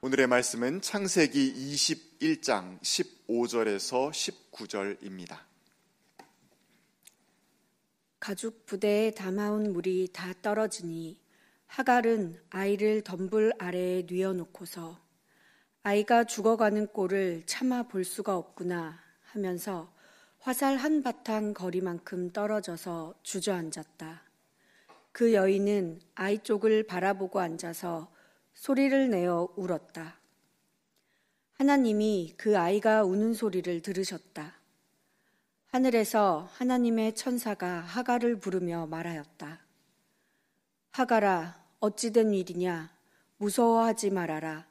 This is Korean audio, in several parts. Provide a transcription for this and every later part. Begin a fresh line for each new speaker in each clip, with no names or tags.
오늘의 말씀은 창세기 21장 15절에서 19절입니다.
가죽 부대에 담아온 물이 다 떨어지니 하갈은 아이를 덤불 아래에 뉘어놓고서 아이가 죽어가는 꼴을 참아 볼 수가 없구나 하면서 화살 한 바탕 거리만큼 떨어져서 주저앉았다. 그 여인은 아이 쪽을 바라보고 앉아서 소리를 내어 울었다. 하나님이 그 아이가 우는 소리를 들으셨다. 하늘에서 하나님의 천사가 하가를 부르며 말하였다. 하가라, 어찌된 일이냐? 무서워하지 말아라.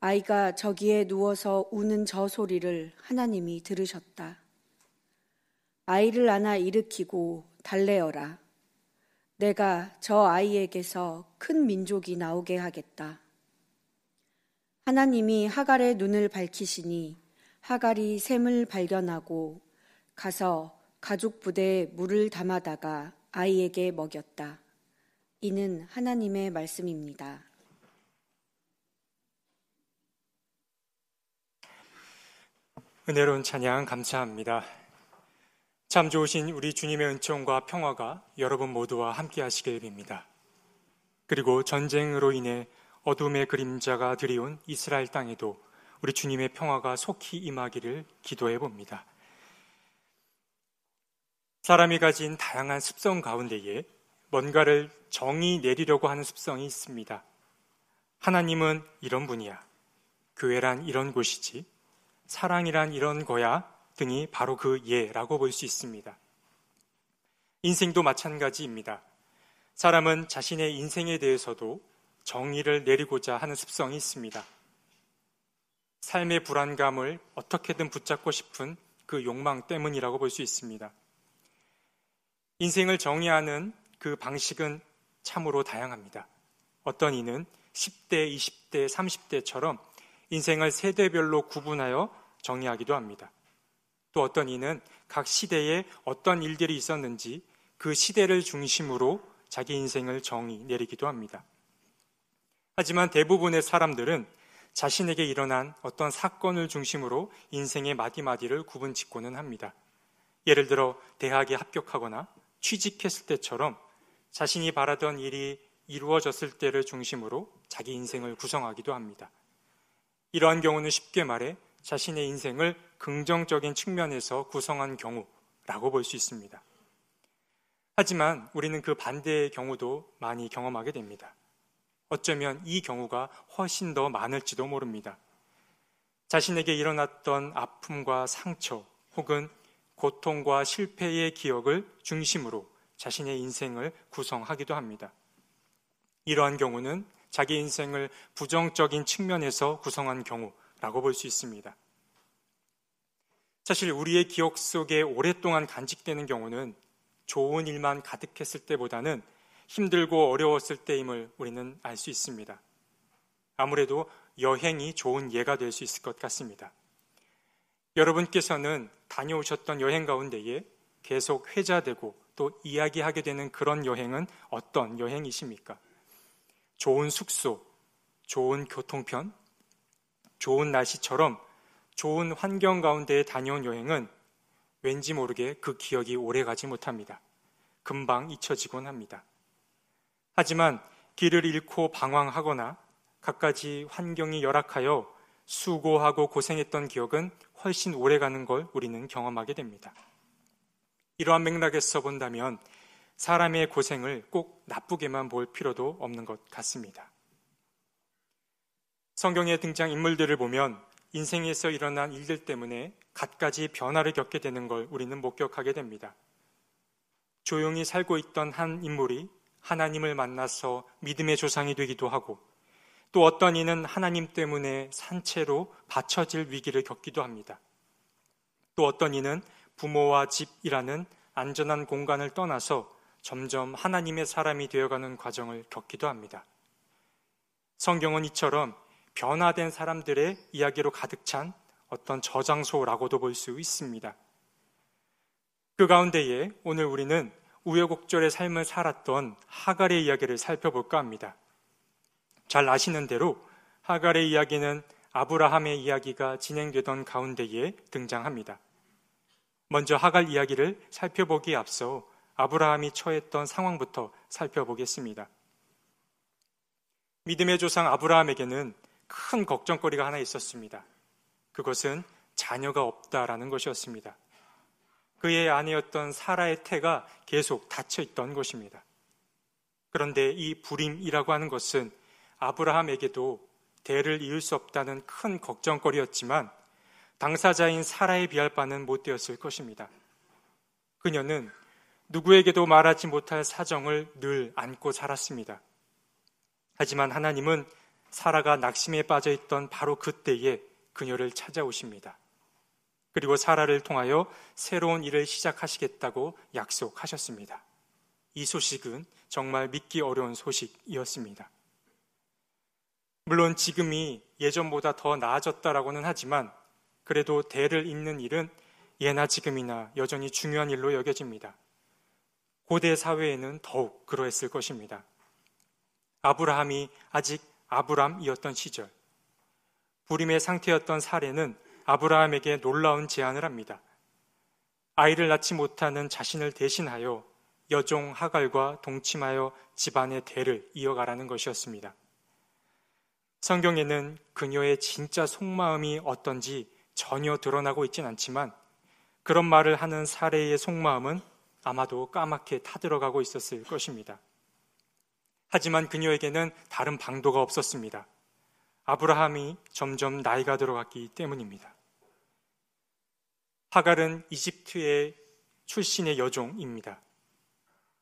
아이가 저기에 누워서 우는 저 소리를 하나님이 들으셨다. 아이를 안아 일으키고 달래어라. 내가 저 아이에게서 큰 민족이 나오게 하겠다. 하나님이 하갈의 눈을 밝히시니 하갈이 샘을 발견하고 가서 가족 부대에 물을 담아다가 아이에게 먹였다. 이는 하나님의 말씀입니다.
은혜로운 찬양 감사합니다. 참 좋으신 우리 주님의 은총과 평화가 여러분 모두와 함께 하시길 빕니다. 그리고 전쟁으로 인해 어둠의 그림자가 드리운 이스라엘 땅에도 우리 주님의 평화가 속히 임하기를 기도해 봅니다. 사람이 가진 다양한 습성 가운데에 뭔가를 정의 내리려고 하는 습성이 있습니다. 하나님은 이런 분이야. 교회란 이런 곳이지. 사랑이란 이런 거야. 등이 바로 그 예라고 볼 수 있습니다. 인생도 마찬가지입니다. 사람은 자신의 인생에 대해서도 정의를 내리고자 하는 습성이 있습니다. 삶의 불안감을 어떻게든 붙잡고 싶은 그 욕망 때문이라고 볼 수 있습니다. 인생을 정의하는 그 방식은 참으로 다양합니다. 어떤 이는 10대, 20대, 30대처럼 인생을 세대별로 구분하여 정의하기도 합니다. 또 어떤 이는 각 시대에 어떤 일들이 있었는지 그 시대를 중심으로 자기 인생을 정의 내리기도 합니다. 하지만 대부분의 사람들은 자신에게 일어난 어떤 사건을 중심으로 인생의 마디마디를 구분 짓고는 합니다. 예를 들어 대학에 합격하거나 취직했을 때처럼 자신이 바라던 일이 이루어졌을 때를 중심으로 자기 인생을 구성하기도 합니다. 이러한 경우는 쉽게 말해 자신의 인생을 긍정적인 측면에서 구성한 경우라고 볼 수 있습니다. 하지만 우리는 그 반대의 경우도 많이 경험하게 됩니다. 어쩌면 이 경우가 훨씬 더 많을지도 모릅니다. 자신에게 일어났던 아픔과 상처 혹은 고통과 실패의 기억을 중심으로 자신의 인생을 구성하기도 합니다. 이러한 경우는 자기 인생을 부정적인 측면에서 구성한 경우라고 볼 수 있습니다. 사실 우리의 기억 속에 오랫동안 간직되는 경우는 좋은 일만 가득했을 때보다는 힘들고 어려웠을 때임을 우리는 알 수 있습니다. 아무래도 여행이 좋은 예가 될 수 있을 것 같습니다. 여러분께서는 다녀오셨던 여행 가운데에 계속 회자되고 또 이야기하게 되는 그런 여행은 어떤 여행이십니까? 좋은 숙소, 좋은 교통편, 좋은 날씨처럼 좋은 환경 가운데 다녀온 여행은 왠지 모르게 그 기억이 오래 가지 못합니다. 금방 잊혀지곤 합니다. 하지만 길을 잃고 방황하거나 갖가지 환경이 열악하여 수고하고 고생했던 기억은 훨씬 오래 가는 걸 우리는 경험하게 됩니다. 이러한 맥락에서 본다면 사람의 고생을 꼭 나쁘게만 볼 필요도 없는 것 같습니다. 성경에 등장 인물들을 보면 인생에서 일어난 일들 때문에 갖가지 변화를 겪게 되는 걸 우리는 목격하게 됩니다. 조용히 살고 있던 한 인물이 하나님을 만나서 믿음의 조상이 되기도 하고 또 어떤 이는 하나님 때문에 산채로 받쳐질 위기를 겪기도 합니다. 또 어떤 이는 부모와 집이라는 안전한 공간을 떠나서 점점 하나님의 사람이 되어가는 과정을 겪기도 합니다. 성경은 이처럼 변화된 사람들의 이야기로 가득 찬 어떤 저장소라고도 볼 수 있습니다. 그 가운데에 오늘 우리는 우여곡절의 삶을 살았던 하갈의 이야기를 살펴볼까 합니다. 잘 아시는 대로 하갈의 이야기는 아브라함의 이야기가 진행되던 가운데에 등장합니다. 먼저 하갈 이야기를 살펴보기에 앞서 아브라함이 처했던 상황부터 살펴보겠습니다. 믿음의 조상 아브라함에게는 큰 걱정거리가 하나 있었습니다. 그것은 자녀가 없다라는 것이었습니다. 그의 아내였던 사라의 태가 계속 닫혀 있던 것입니다. 그런데 이 불임이라고 하는 것은 아브라함에게도 대를 이을 수 없다는 큰 걱정거리였지만 당사자인 사라에 비할 바는 못 되었을 것입니다. 그녀는 누구에게도 말하지 못할 사정을 늘 안고 살았습니다. 하지만 하나님은 사라가 낙심에 빠져 있던 바로 그때에 그녀를 찾아오십니다. 그리고 사라를 통하여 새로운 일을 시작하시겠다고 약속하셨습니다. 이 소식은 정말 믿기 어려운 소식이었습니다. 물론 지금이 예전보다 더 나아졌다라고는 하지만 그래도 대를 잇는 일은 예나 지금이나 여전히 중요한 일로 여겨집니다. 고대 사회에는 더욱 그러했을 것입니다. 아브라함이 아직 아브람이었던 시절, 불임의 상태였던 사례는 아브라함에게 놀라운 제안을 합니다. 아이를 낳지 못하는 자신을 대신하여 여종 하갈과 동침하여 집안의 대를 이어가라는 것이었습니다. 성경에는 그녀의 진짜 속마음이 어떤지 전혀 드러나고 있진 않지만 그런 말을 하는 사례의 속마음은 아마도 까맣게 타들어가고 있었을 것입니다. 하지만 그녀에게는 다른 방도가 없었습니다. 아브라함이 점점 나이가 들어갔기 때문입니다. 하갈은 이집트의 출신의 여종입니다.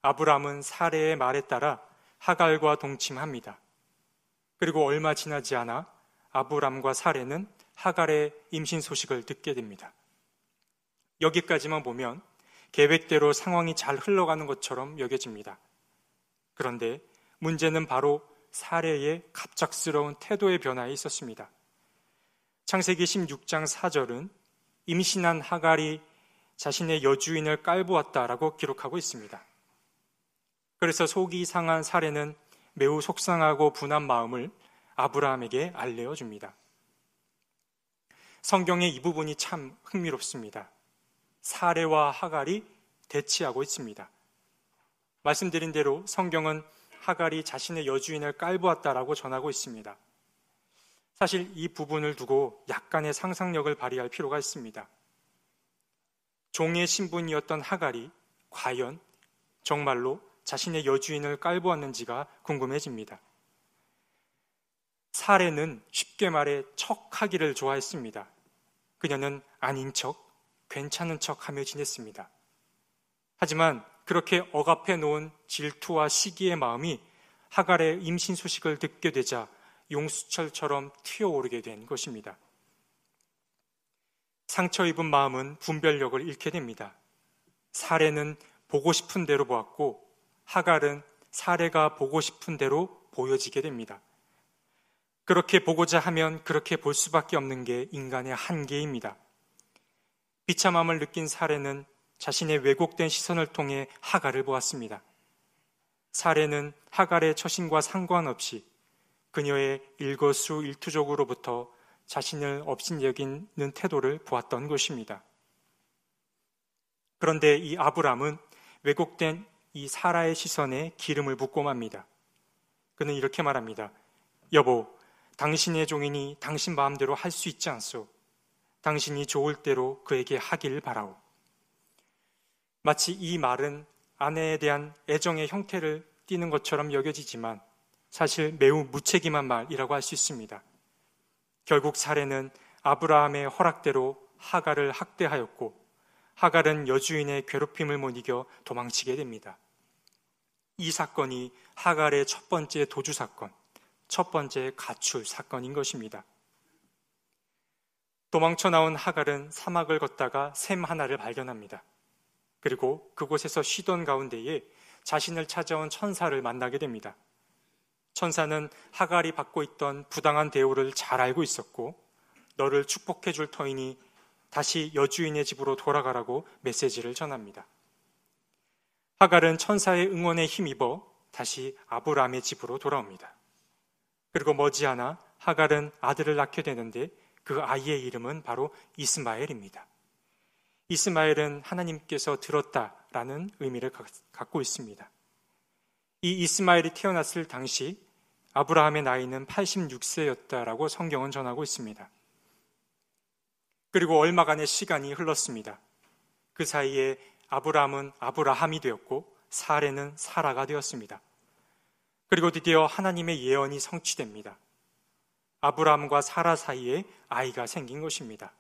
아브라함은 사례의 말에 따라 하갈과 동침합니다. 그리고 얼마 지나지 않아 아브람과 사례는 하갈의 임신 소식을 듣게 됩니다. 여기까지만 보면 계획대로 상황이 잘 흘러가는 것처럼 여겨집니다. 그런데 문제는 바로 사례의 갑작스러운 태도의 변화에 있었습니다. 창세기 16장 4절은 임신한 하갈이 자신의 여주인을 깔보았다라고 기록하고 있습니다. 그래서 속이 상한 사례는 매우 속상하고 분한 마음을 아브라함에게 알려 줍니다. 성경의 이 부분이 참 흥미롭습니다. 사례와 하갈이 대치하고 있습니다. 말씀드린 대로 성경은 하갈이 자신의 여주인을 깔보았다라고 전하고 있습니다. 사실 이 부분을 두고 약간의 상상력을 발휘할 필요가 있습니다. 종의 신분이었던 하갈이 과연 정말로 자신의 여주인을 깔보았는지가 궁금해집니다. 사례는 쉽게 말해 척하기를 좋아했습니다. 그녀는 아닌 척, 괜찮은 척 하며 지냈습니다. 하지만 그렇게 억압해 놓은 질투와 시기의 마음이 하갈의 임신 소식을 듣게 되자 용수철처럼 튀어오르게 된 것입니다. 상처 입은 마음은 분별력을 잃게 됩니다. 사례는 보고 싶은 대로 보았고 하갈은 사례가 보고 싶은 대로 보여지게 됩니다. 그렇게 보고자 하면 그렇게 볼 수밖에 없는 게 인간의 한계입니다. 비참함을 느낀 사례는 자신의 왜곡된 시선을 통해 하갈을 보았습니다. 사례는 하갈의 처신과 상관없이 그녀의 일거수 일투족으로부터 자신을 업신 여기는 태도를 보았던 것입니다. 그런데 이 아브람은 왜곡된 이 사라의 시선에 기름을 붓고 맙니다. 그는 이렇게 말합니다. 여보, 당신의 종인이 당신 마음대로 할 수 있지 않소. 당신이 좋을 대로 그에게 하길 바라오. 마치 이 말은 아내에 대한 애정의 형태를 띠는 것처럼 여겨지지만 사실 매우 무책임한 말이라고 할 수 있습니다. 결국 사례는 아브라함의 허락대로 하가를 학대하였고 하갈은 여주인의 괴롭힘을 못 이겨 도망치게 됩니다. 이 사건이 하갈의 첫 번째 도주 사건, 첫 번째 가출 사건인 것입니다. 도망쳐 나온 하갈은 사막을 걷다가 샘 하나를 발견합니다. 그리고 그곳에서 쉬던 가운데에 자신을 찾아온 천사를 만나게 됩니다. 천사는 하갈이 받고 있던 부당한 대우를 잘 알고 있었고 너를 축복해 줄 터이니 다시 여주인의 집으로 돌아가라고 메시지를 전합니다. 하갈은 천사의 응원에 힘입어 다시 아브라함의 집으로 돌아옵니다. 그리고 머지않아 하갈은 아들을 낳게 되는데 그 아이의 이름은 바로 이스마엘입니다. 이스마엘은 하나님께서 들었다라는 의미를 갖고 있습니다. 이 이스마엘이 태어났을 당시 아브라함의 나이는 86세였다라고 성경은 전하고 있습니다. 그리고 얼마간의 시간이 흘렀습니다. 그 사이에 아브라함은 아브라함이 되었고 사레는 사라가 되었습니다. 그리고 드디어 하나님의 예언이 성취됩니다. 아브라함과 사라 사이에 아이가 생긴 것입니다.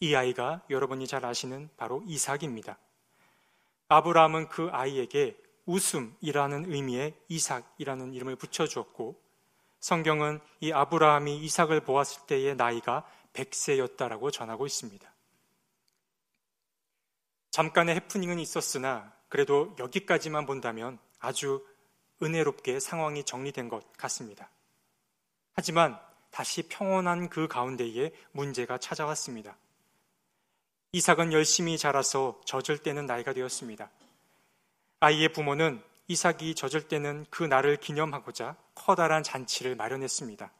이 아이가 여러분이 잘 아시는 바로 이삭입니다. 아브라함은 그 아이에게 웃음이라는 의미의 이삭이라는 이름을 붙여주었고 성경은 이 아브라함이 이삭을 보았을 때의 나이가 100세였다라고 전하고 있습니다. 잠깐의 해프닝은 있었으나 그래도 여기까지만 본다면 아주 은혜롭게 상황이 정리된 것 같습니다. 하지만 다시 평온한 그 가운데에 문제가 찾아왔습니다. 이삭은 열심히 자라서 젖을 때는 나이가 되었습니다. 아이의 부모는 이삭이 젖을 때는 그 날을 기념하고자 커다란 잔치를 마련했습니다.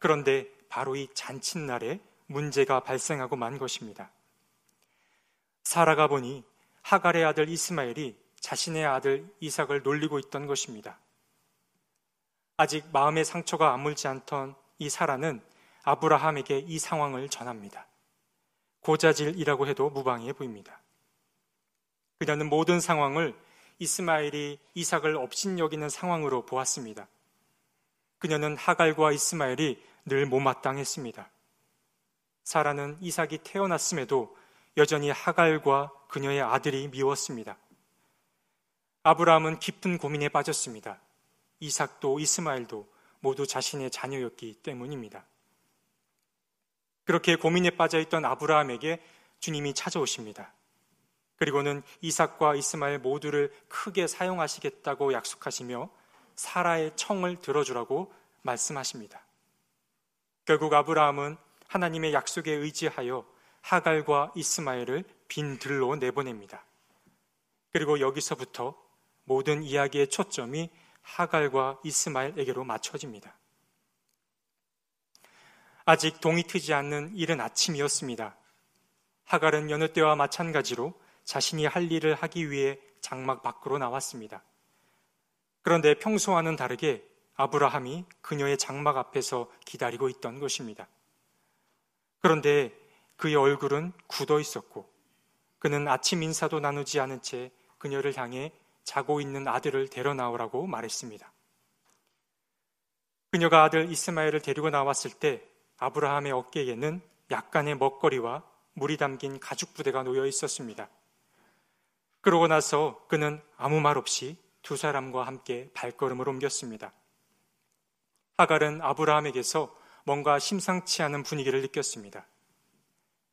그런데 바로 이 잔칫날에 문제가 발생하고 만 것입니다. 살아가 보니 하갈의 아들 이스마엘이 자신의 아들 이삭을 놀리고 있던 것입니다. 아직 마음의 상처가 아물지 않던 이 사라는 아브라함에게 이 상황을 전합니다. 고자질이라고 해도 무방해 보입니다. 그녀는 모든 상황을 이스마엘이 이삭을 업신여기는 상황으로 보았습니다. 그녀는 하갈과 이스마엘이 늘 못마땅했습니다. 사라는 이삭이 태어났음에도 여전히 하갈과 그녀의 아들이 미웠습니다. 아브라함은 깊은 고민에 빠졌습니다. 이삭도 이스마엘도 모두 자신의 자녀였기 때문입니다. 그렇게 고민에 빠져 있던 아브라함에게 주님이 찾아오십니다. 그리고는 이삭과 이스마엘 모두를 크게 사용하시겠다고 약속하시며 사라의 청을 들어주라고 말씀하십니다. 결국 아브라함은 하나님의 약속에 의지하여 하갈과 이스마엘을 빈 들로 내보냅니다. 그리고 여기서부터 모든 이야기의 초점이 하갈과 이스마엘에게로 맞춰집니다. 아직 동이 트지 않는 이른 아침이었습니다. 하갈은 여느 때와 마찬가지로 자신이 할 일을 하기 위해 장막 밖으로 나왔습니다. 그런데 평소와는 다르게 아브라함이 그녀의 장막 앞에서 기다리고 있던 것입니다. 그런데 그의 얼굴은 굳어 있었고 그는 아침 인사도 나누지 않은 채 그녀를 향해 자고 있는 아들을 데려 나오라고 말했습니다. 그녀가 아들 이스마엘을 데리고 나왔을 때 아브라함의 어깨에는 약간의 먹거리와 물이 담긴 가죽 부대가 놓여 있었습니다. 그러고 나서 그는 아무 말 없이 두 사람과 함께 발걸음을 옮겼습니다. 하갈은 아브라함에게서 뭔가 심상치 않은 분위기를 느꼈습니다.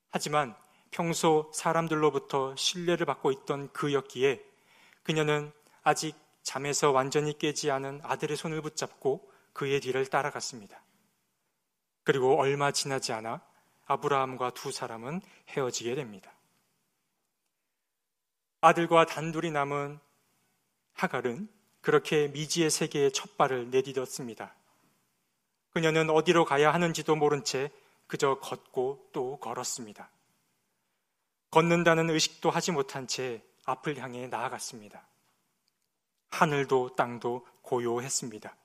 하지만 평소 사람들로부터 신뢰를 받고 있던 그였기에 그녀는 아직 잠에서 완전히 깨지 않은 아들의 손을 붙잡고 그의 뒤를 따라갔습니다. 그리고 얼마 지나지 않아 아브라함과 두 사람은 헤어지게 됩니다. 아들과 단둘이 남은 하갈은 그렇게 미지의 세계에 첫 발을 내디뎠습니다. 그녀는 어디로 가야 하는지도 모른 채 그저 걷고 또 걸었습니다. 걷는다는 의식도 하지 못한 채 앞을 향해 나아갔습니다. 하늘도 땅도 고요했습니다.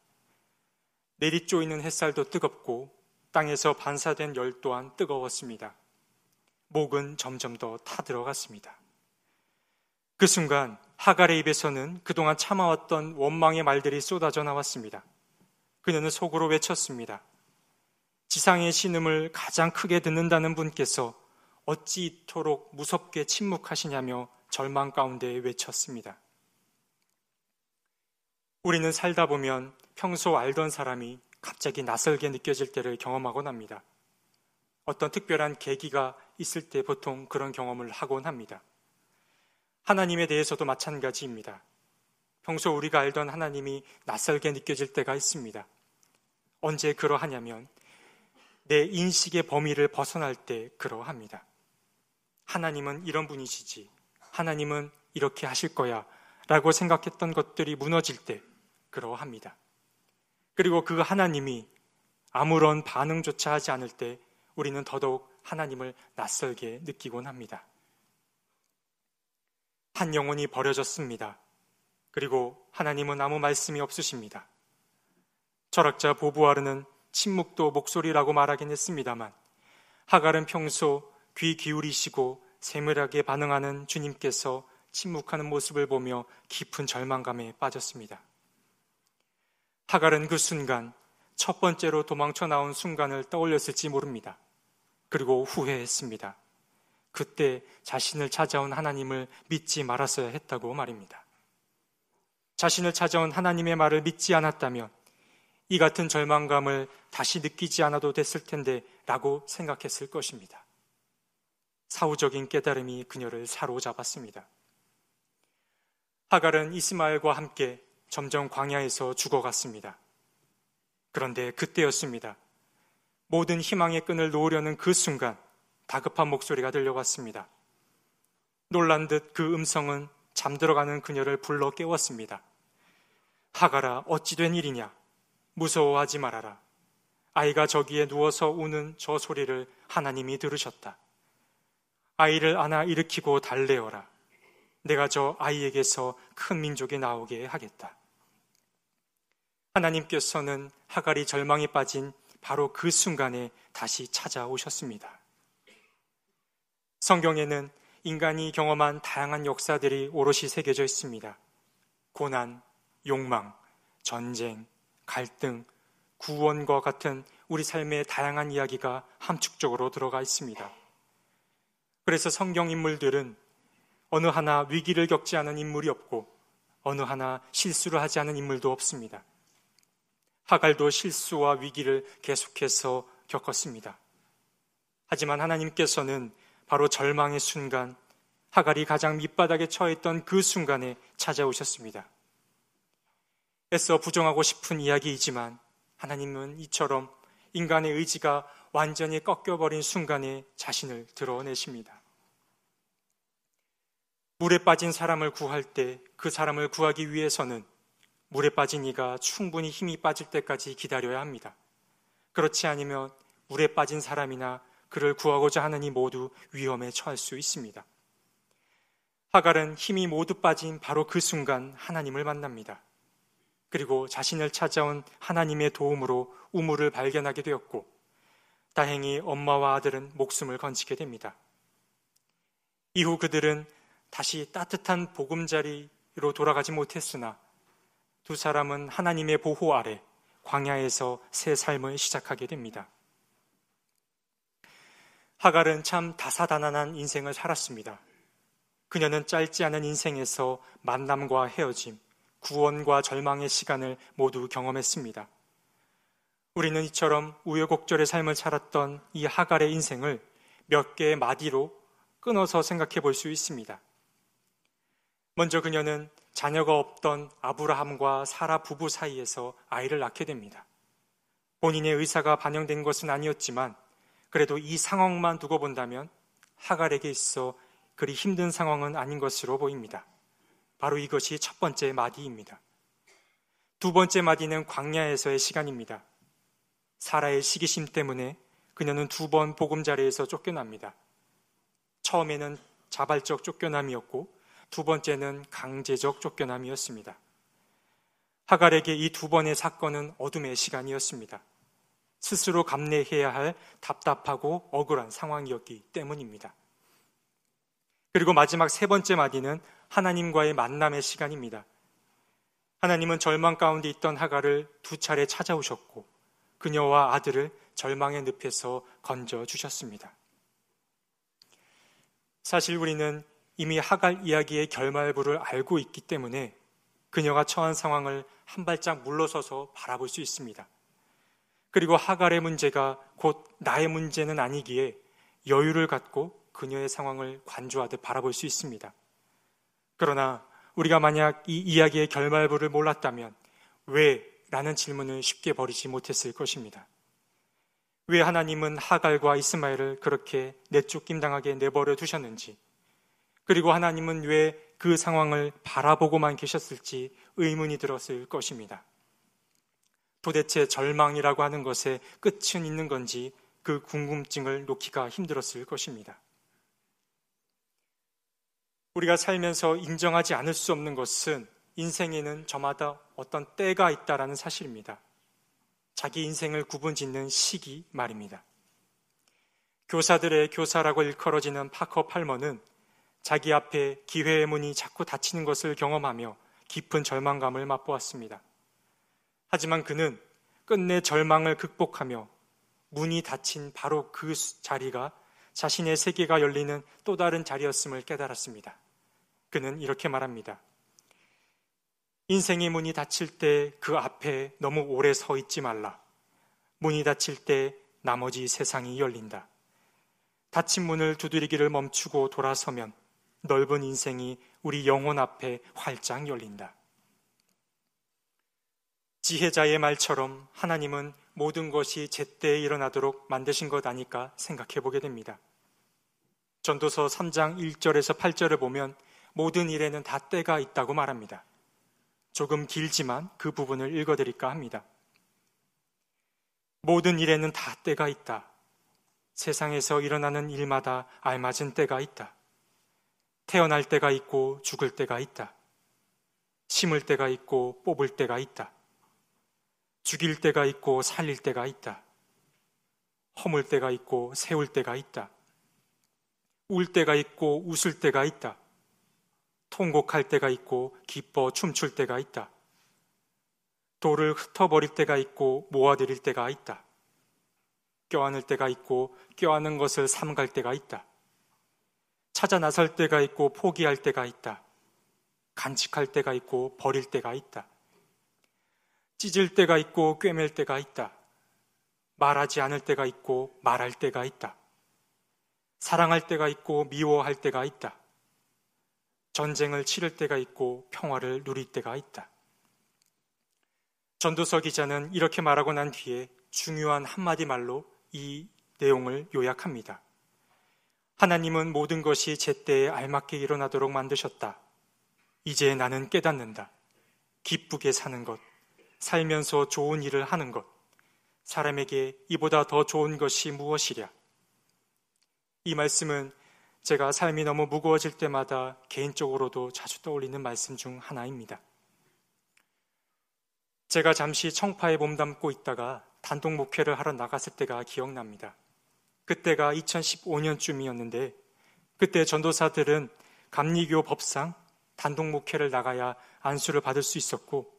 내리쪼이는 햇살도 뜨겁고 땅에서 반사된 열 또한 뜨거웠습니다. 목은 점점 더 타들어갔습니다. 그 순간 하갈의 입에서는 그동안 참아왔던 원망의 말들이 쏟아져 나왔습니다. 그녀는 속으로 외쳤습니다. 지상의 신음을 가장 크게 듣는다는 분께서 어찌 이토록 무섭게 침묵하시냐며 절망 가운데 외쳤습니다. 우리는 살다 보면 평소 알던 사람이 갑자기 낯설게 느껴질 때를 경험하곤 합니다. 어떤 특별한 계기가 있을 때 보통 그런 경험을 하곤 합니다. 하나님에 대해서도 마찬가지입니다. 평소 우리가 알던 하나님이 낯설게 느껴질 때가 있습니다. 언제 그러하냐면 내 인식의 범위를 벗어날 때 그러합니다. 하나님은 이런 분이시지. 하나님은 이렇게 하실 거야. 라고 생각했던 것들이 무너질 때 그러합니다. 그리고 그 하나님이 아무런 반응조차 하지 않을 때 우리는 더더욱 하나님을 낯설게 느끼곤 합니다. 한 영혼이 버려졌습니다. 그리고 하나님은 아무 말씀이 없으십니다. 철학자 보부아르는 침묵도 목소리라고 말하긴 했습니다만 하갈은 평소 귀 기울이시고 세밀하게 반응하는 주님께서 침묵하는 모습을 보며 깊은 절망감에 빠졌습니다. 하갈은 그 순간 첫 번째로 도망쳐 나온 순간을 떠올렸을지 모릅니다. 그리고 후회했습니다. 그때 자신을 찾아온 하나님을 믿지 말았어야 했다고 말입니다. 자신을 찾아온 하나님의 말을 믿지 않았다면 이 같은 절망감을 다시 느끼지 않아도 됐을 텐데 라고 생각했을 것입니다. 사후적인 깨달음이 그녀를 사로잡았습니다. 하갈은 이스마엘과 함께 점점 광야에서 죽어갔습니다. 그런데 그때였습니다. 모든 희망의 끈을 놓으려는 그 순간 다급한 목소리가 들려왔습니다. 놀란 듯 그 음성은 잠들어가는 그녀를 불러 깨웠습니다. 하가라, 어찌 된 일이냐? 무서워하지 말아라. 아이가 저기에 누워서 우는 저 소리를 하나님이 들으셨다. 아이를 안아 일으키고 달래어라. 내가 저 아이에게서 큰 민족이 나오게 하겠다. 하나님께서는 하갈이 절망에 빠진 바로 그 순간에 다시 찾아오셨습니다. 성경에는 인간이 경험한 다양한 역사들이 오롯이 새겨져 있습니다. 고난, 욕망, 전쟁, 갈등, 구원과 같은 우리 삶의 다양한 이야기가 함축적으로 들어가 있습니다. 그래서 성경 인물들은 어느 하나 위기를 겪지 않은 인물이 없고 어느 하나 실수를 하지 않은 인물도 없습니다. 하갈도 실수와 위기를 계속해서 겪었습니다. 하지만 하나님께서는 바로 절망의 순간, 하갈이 가장 밑바닥에 처했던 그 순간에 찾아오셨습니다. 애써 부정하고 싶은 이야기이지만 하나님은 이처럼 인간의 의지가 완전히 꺾여버린 순간에 자신을 드러내십니다. 물에 빠진 사람을 구할 때 그 사람을 구하기 위해서는 물에 빠진 이가 충분히 힘이 빠질 때까지 기다려야 합니다. 그렇지 않으면 물에 빠진 사람이나 그를 구하고자 하는 이 모두 위험에 처할 수 있습니다. 하갈은 힘이 모두 빠진 바로 그 순간 하나님을 만납니다. 그리고 자신을 찾아온 하나님의 도움으로 우물을 발견하게 되었고, 다행히 엄마와 아들은 목숨을 건지게 됩니다. 이후 그들은 다시 따뜻한 보금자리로 돌아가지 못했으나 두 사람은 하나님의 보호 아래 광야에서 새 삶을 시작하게 됩니다. 하갈은 참 다사다난한 인생을 살았습니다. 그녀는 짧지 않은 인생에서 만남과 헤어짐, 구원과 절망의 시간을 모두 경험했습니다. 우리는 이처럼 우여곡절의 삶을 살았던 이 하갈의 인생을 몇 개의 마디로 끊어서 생각해 볼 수 있습니다. 먼저 그녀는 자녀가 없던 아브라함과 사라 부부 사이에서 아이를 낳게 됩니다. 본인의 의사가 반영된 것은 아니었지만 그래도 이 상황만 두고 본다면 하갈에게 있어 그리 힘든 상황은 아닌 것으로 보입니다. 바로 이것이 첫 번째 마디입니다. 두 번째 마디는 광야에서의 시간입니다. 사라의 시기심 때문에 그녀는 두 번 보금자리에서 쫓겨납니다. 처음에는 자발적 쫓겨남이었고 두 번째는 강제적 쫓겨남이었습니다. 하갈에게 이 두 번의 사건은 어둠의 시간이었습니다. 스스로 감내해야 할 답답하고 억울한 상황이었기 때문입니다. 그리고 마지막 세 번째 마디는 하나님과의 만남의 시간입니다. 하나님은 절망 가운데 있던 하갈을 두 차례 찾아오셨고 그녀와 아들을 절망의 늪에서 건져 주셨습니다. 사실 우리는 이미 하갈 이야기의 결말부를 알고 있기 때문에 그녀가 처한 상황을 한 발짝 물러서서 바라볼 수 있습니다. 그리고 하갈의 문제가 곧 나의 문제는 아니기에 여유를 갖고 그녀의 상황을 관조하듯 바라볼 수 있습니다. 그러나 우리가 만약 이 이야기의 결말부를 몰랐다면 왜? 라는 질문을 쉽게 버리지 못했을 것입니다. 왜 하나님은 하갈과 이스마엘을 그렇게 내쫓김 당하게 내버려 두셨는지, 그리고 하나님은 왜 그 상황을 바라보고만 계셨을지 의문이 들었을 것입니다. 도대체 절망이라고 하는 것에 끝은 있는 건지 그 궁금증을 놓기가 힘들었을 것입니다. 우리가 살면서 인정하지 않을 수 없는 것은 인생에는 저마다 어떤 때가 있다라는 사실입니다. 자기 인생을 구분 짓는 시기 말입니다. 교사들의 교사라고 일컬어지는 파커 팔머는 자기 앞에 기회의 문이 자꾸 닫히는 것을 경험하며 깊은 절망감을 맛보았습니다. 하지만 그는 끝내 절망을 극복하며 문이 닫힌 바로 그 자리가 자신의 세계가 열리는 또 다른 자리였음을 깨달았습니다. 그는 이렇게 말합니다. 인생의 문이 닫힐 때 그 앞에 너무 오래 서 있지 말라. 문이 닫힐 때 나머지 세상이 열린다. 닫힌 문을 두드리기를 멈추고 돌아서면 넓은 인생이 우리 영혼 앞에 활짝 열린다. 지혜자의 말처럼 하나님은 모든 것이 제때에 일어나도록 만드신 것 아닐까 생각해 보게 됩니다. 전도서 3장 1절에서 8절을 보면 모든 일에는 다 때가 있다고 말합니다. 조금 길지만 그 부분을 읽어드릴까 합니다. 모든 일에는 다 때가 있다. 세상에서 일어나는 일마다 알맞은 때가 있다. 태어날 때가 있고 죽을 때가 있다. 심을 때가 있고 뽑을 때가 있다. 죽일 때가 있고 살릴 때가 있다. 허물 때가 있고 세울 때가 있다. 울 때가 있고 웃을 때가 있다. 통곡할 때가 있고 기뻐 춤출 때가 있다. 돌을 흩어버릴 때가 있고 모아들일 때가 있다. 껴안을 때가 있고 껴안은 것을 삼갈 때가 있다. 찾아 나설 때가 있고 포기할 때가 있다. 간직할 때가 있고 버릴 때가 있다. 찢을 때가 있고 꿰맬 때가 있다. 말하지 않을 때가 있고 말할 때가 있다. 사랑할 때가 있고 미워할 때가 있다. 전쟁을 치를 때가 있고 평화를 누릴 때가 있다. 전도서 기자는 이렇게 말하고 난 뒤에 중요한 한마디 말로 이 내용을 요약합니다. 하나님은 모든 것이 제때에 알맞게 일어나도록 만드셨다. 이제 나는 깨닫는다. 기쁘게 사는 것, 살면서 좋은 일을 하는 것, 사람에게 이보다 더 좋은 것이 무엇이랴. 이 말씀은 제가 삶이 너무 무거워질 때마다 개인적으로도 자주 떠올리는 말씀 중 하나입니다. 제가 잠시 청파에 몸담고 있다가 단독 목회를 하러 나갔을 때가 기억납니다. 그때가 2015년쯤이었는데 그때 전도사들은 감리교 법상 단독 목회를 나가야 안수를 받을 수 있었고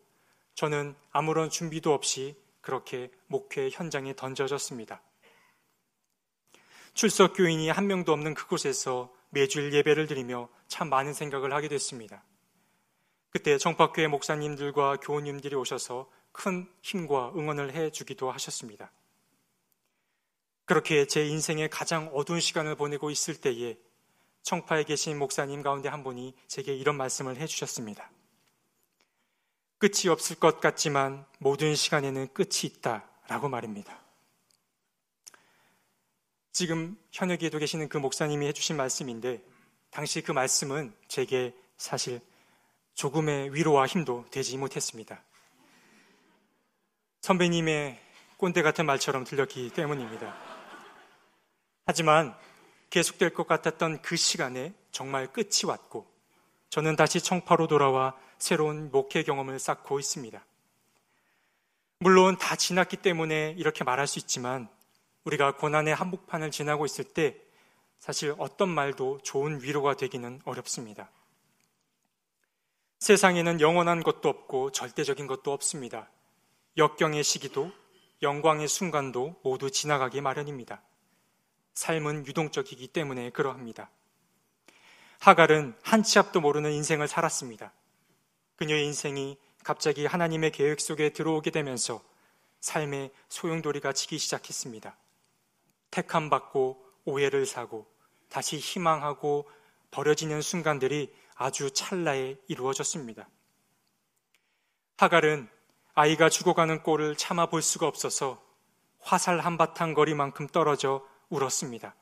저는 아무런 준비도 없이 그렇게 목회 현장에 던져졌습니다. 출석 교인이 한 명도 없는 그곳에서 매주일 예배를 드리며 참 많은 생각을 하게 됐습니다. 그때 정파교회 목사님들과 교우님들이 오셔서 큰 힘과 응원을 해 주기도 하셨습니다. 그렇게 제 인생의 가장 어두운 시간을 보내고 있을 때에 청파에 계신 목사님 가운데 한 분이 제게 이런 말씀을 해 주셨습니다. 끝이 없을 것 같지만 모든 시간에는 끝이 있다. 라고 말입니다. 지금 현역에도 계시는 그 목사님이 해주신 말씀인데, 당시 그 말씀은 제게 사실 조금의 위로와 힘도 되지 못했습니다. 선배님의 꼰대 같은 말처럼 들렸기 때문입니다. 하지만 계속될 것 같았던 그 시간에 정말 끝이 왔고, 저는 다시 청파로 돌아와 새로운 목회 경험을 쌓고 있습니다. 물론 다 지났기 때문에 이렇게 말할 수 있지만, 우리가 고난의 한복판을 지나고 있을 때 사실 어떤 말도 좋은 위로가 되기는 어렵습니다. 세상에는 영원한 것도 없고 절대적인 것도 없습니다. 역경의 시기도 영광의 순간도 모두 지나가기 마련입니다. 삶은 유동적이기 때문에 그러합니다. 하갈은 한 치 앞도 모르는 인생을 살았습니다. 그녀의 인생이 갑자기 하나님의 계획 속에 들어오게 되면서 삶의 소용돌이가 치기 시작했습니다. 택함 받고 오해를 사고 다시 희망하고 버려지는 순간들이 아주 찰나에 이루어졌습니다. 하갈은 아이가 죽어가는 꼴을 참아 볼 수가 없어서 화살 한바탕 거리만큼 떨어져 울었습니다.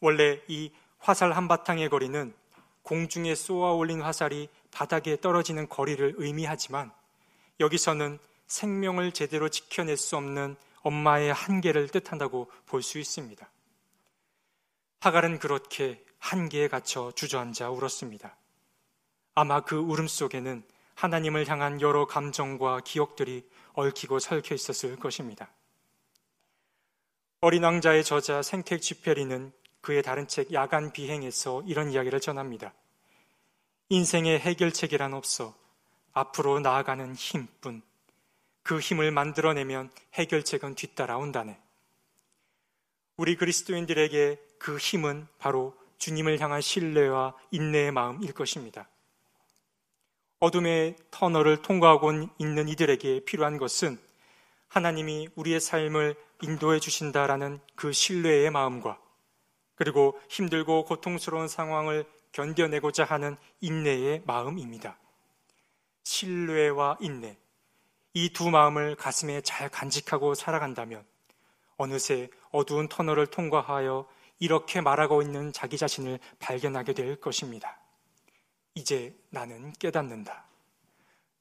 원래 이 화살 한바탕의 거리는 공중에 쏘아 올린 화살이 바닥에 떨어지는 거리를 의미하지만 여기서는 생명을 제대로 지켜낼 수 없는 엄마의 한계를 뜻한다고 볼 수 있습니다. 하갈은 그렇게 한계에 갇혀 주저앉아 울었습니다. 아마 그 울음 속에는 하나님을 향한 여러 감정과 기억들이 얽히고 설켜 있었을 것입니다. 어린 왕자의 저자 생택 쥐페리는 그의 다른 책 야간 비행에서 이런 이야기를 전합니다. 인생의 해결책이란 없어 앞으로 나아가는 힘뿐. 그 힘을 만들어내면 해결책은 뒤따라온다네. 우리 그리스도인들에게 그 힘은 바로 주님을 향한 신뢰와 인내의 마음일 것입니다. 어둠의 터널을 통과하고 있는 이들에게 필요한 것은 하나님이 우리의 삶을 인도해 주신다라는 그 신뢰의 마음과 그리고 힘들고 고통스러운 상황을 견뎌내고자 하는 인내의 마음입니다. 신뢰와 인내, 이 두 마음을 가슴에 잘 간직하고 살아간다면 어느새 어두운 터널을 통과하여 이렇게 말하고 있는 자기 자신을 발견하게 될 것입니다. 이제 나는 깨닫는다.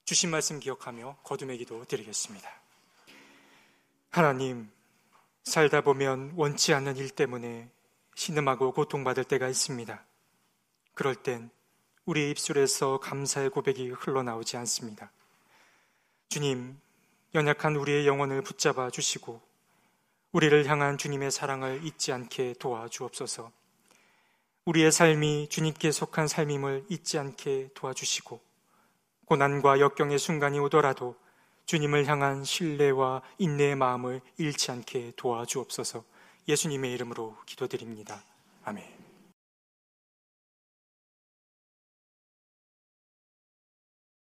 주신 말씀 기억하며 거듭의 기도 드리겠습니다. 하나님, 살다 보면 원치 않는 일 때문에 신음하고 고통받을 때가 있습니다. 그럴 땐 우리 입술에서 감사의 고백이 흘러나오지 않습니다. 주님, 연약한 우리의 영혼을 붙잡아 주시고 우리를 향한 주님의 사랑을 잊지 않게 도와주옵소서. 우리의 삶이 주님께 속한 삶임을 잊지 않게 도와주시고 고난과 역경의 순간이 오더라도 주님을 향한 신뢰와 인내의 마음을 잃지 않게 도와주옵소서. 예수님의 이름으로 기도드립니다. 아멘.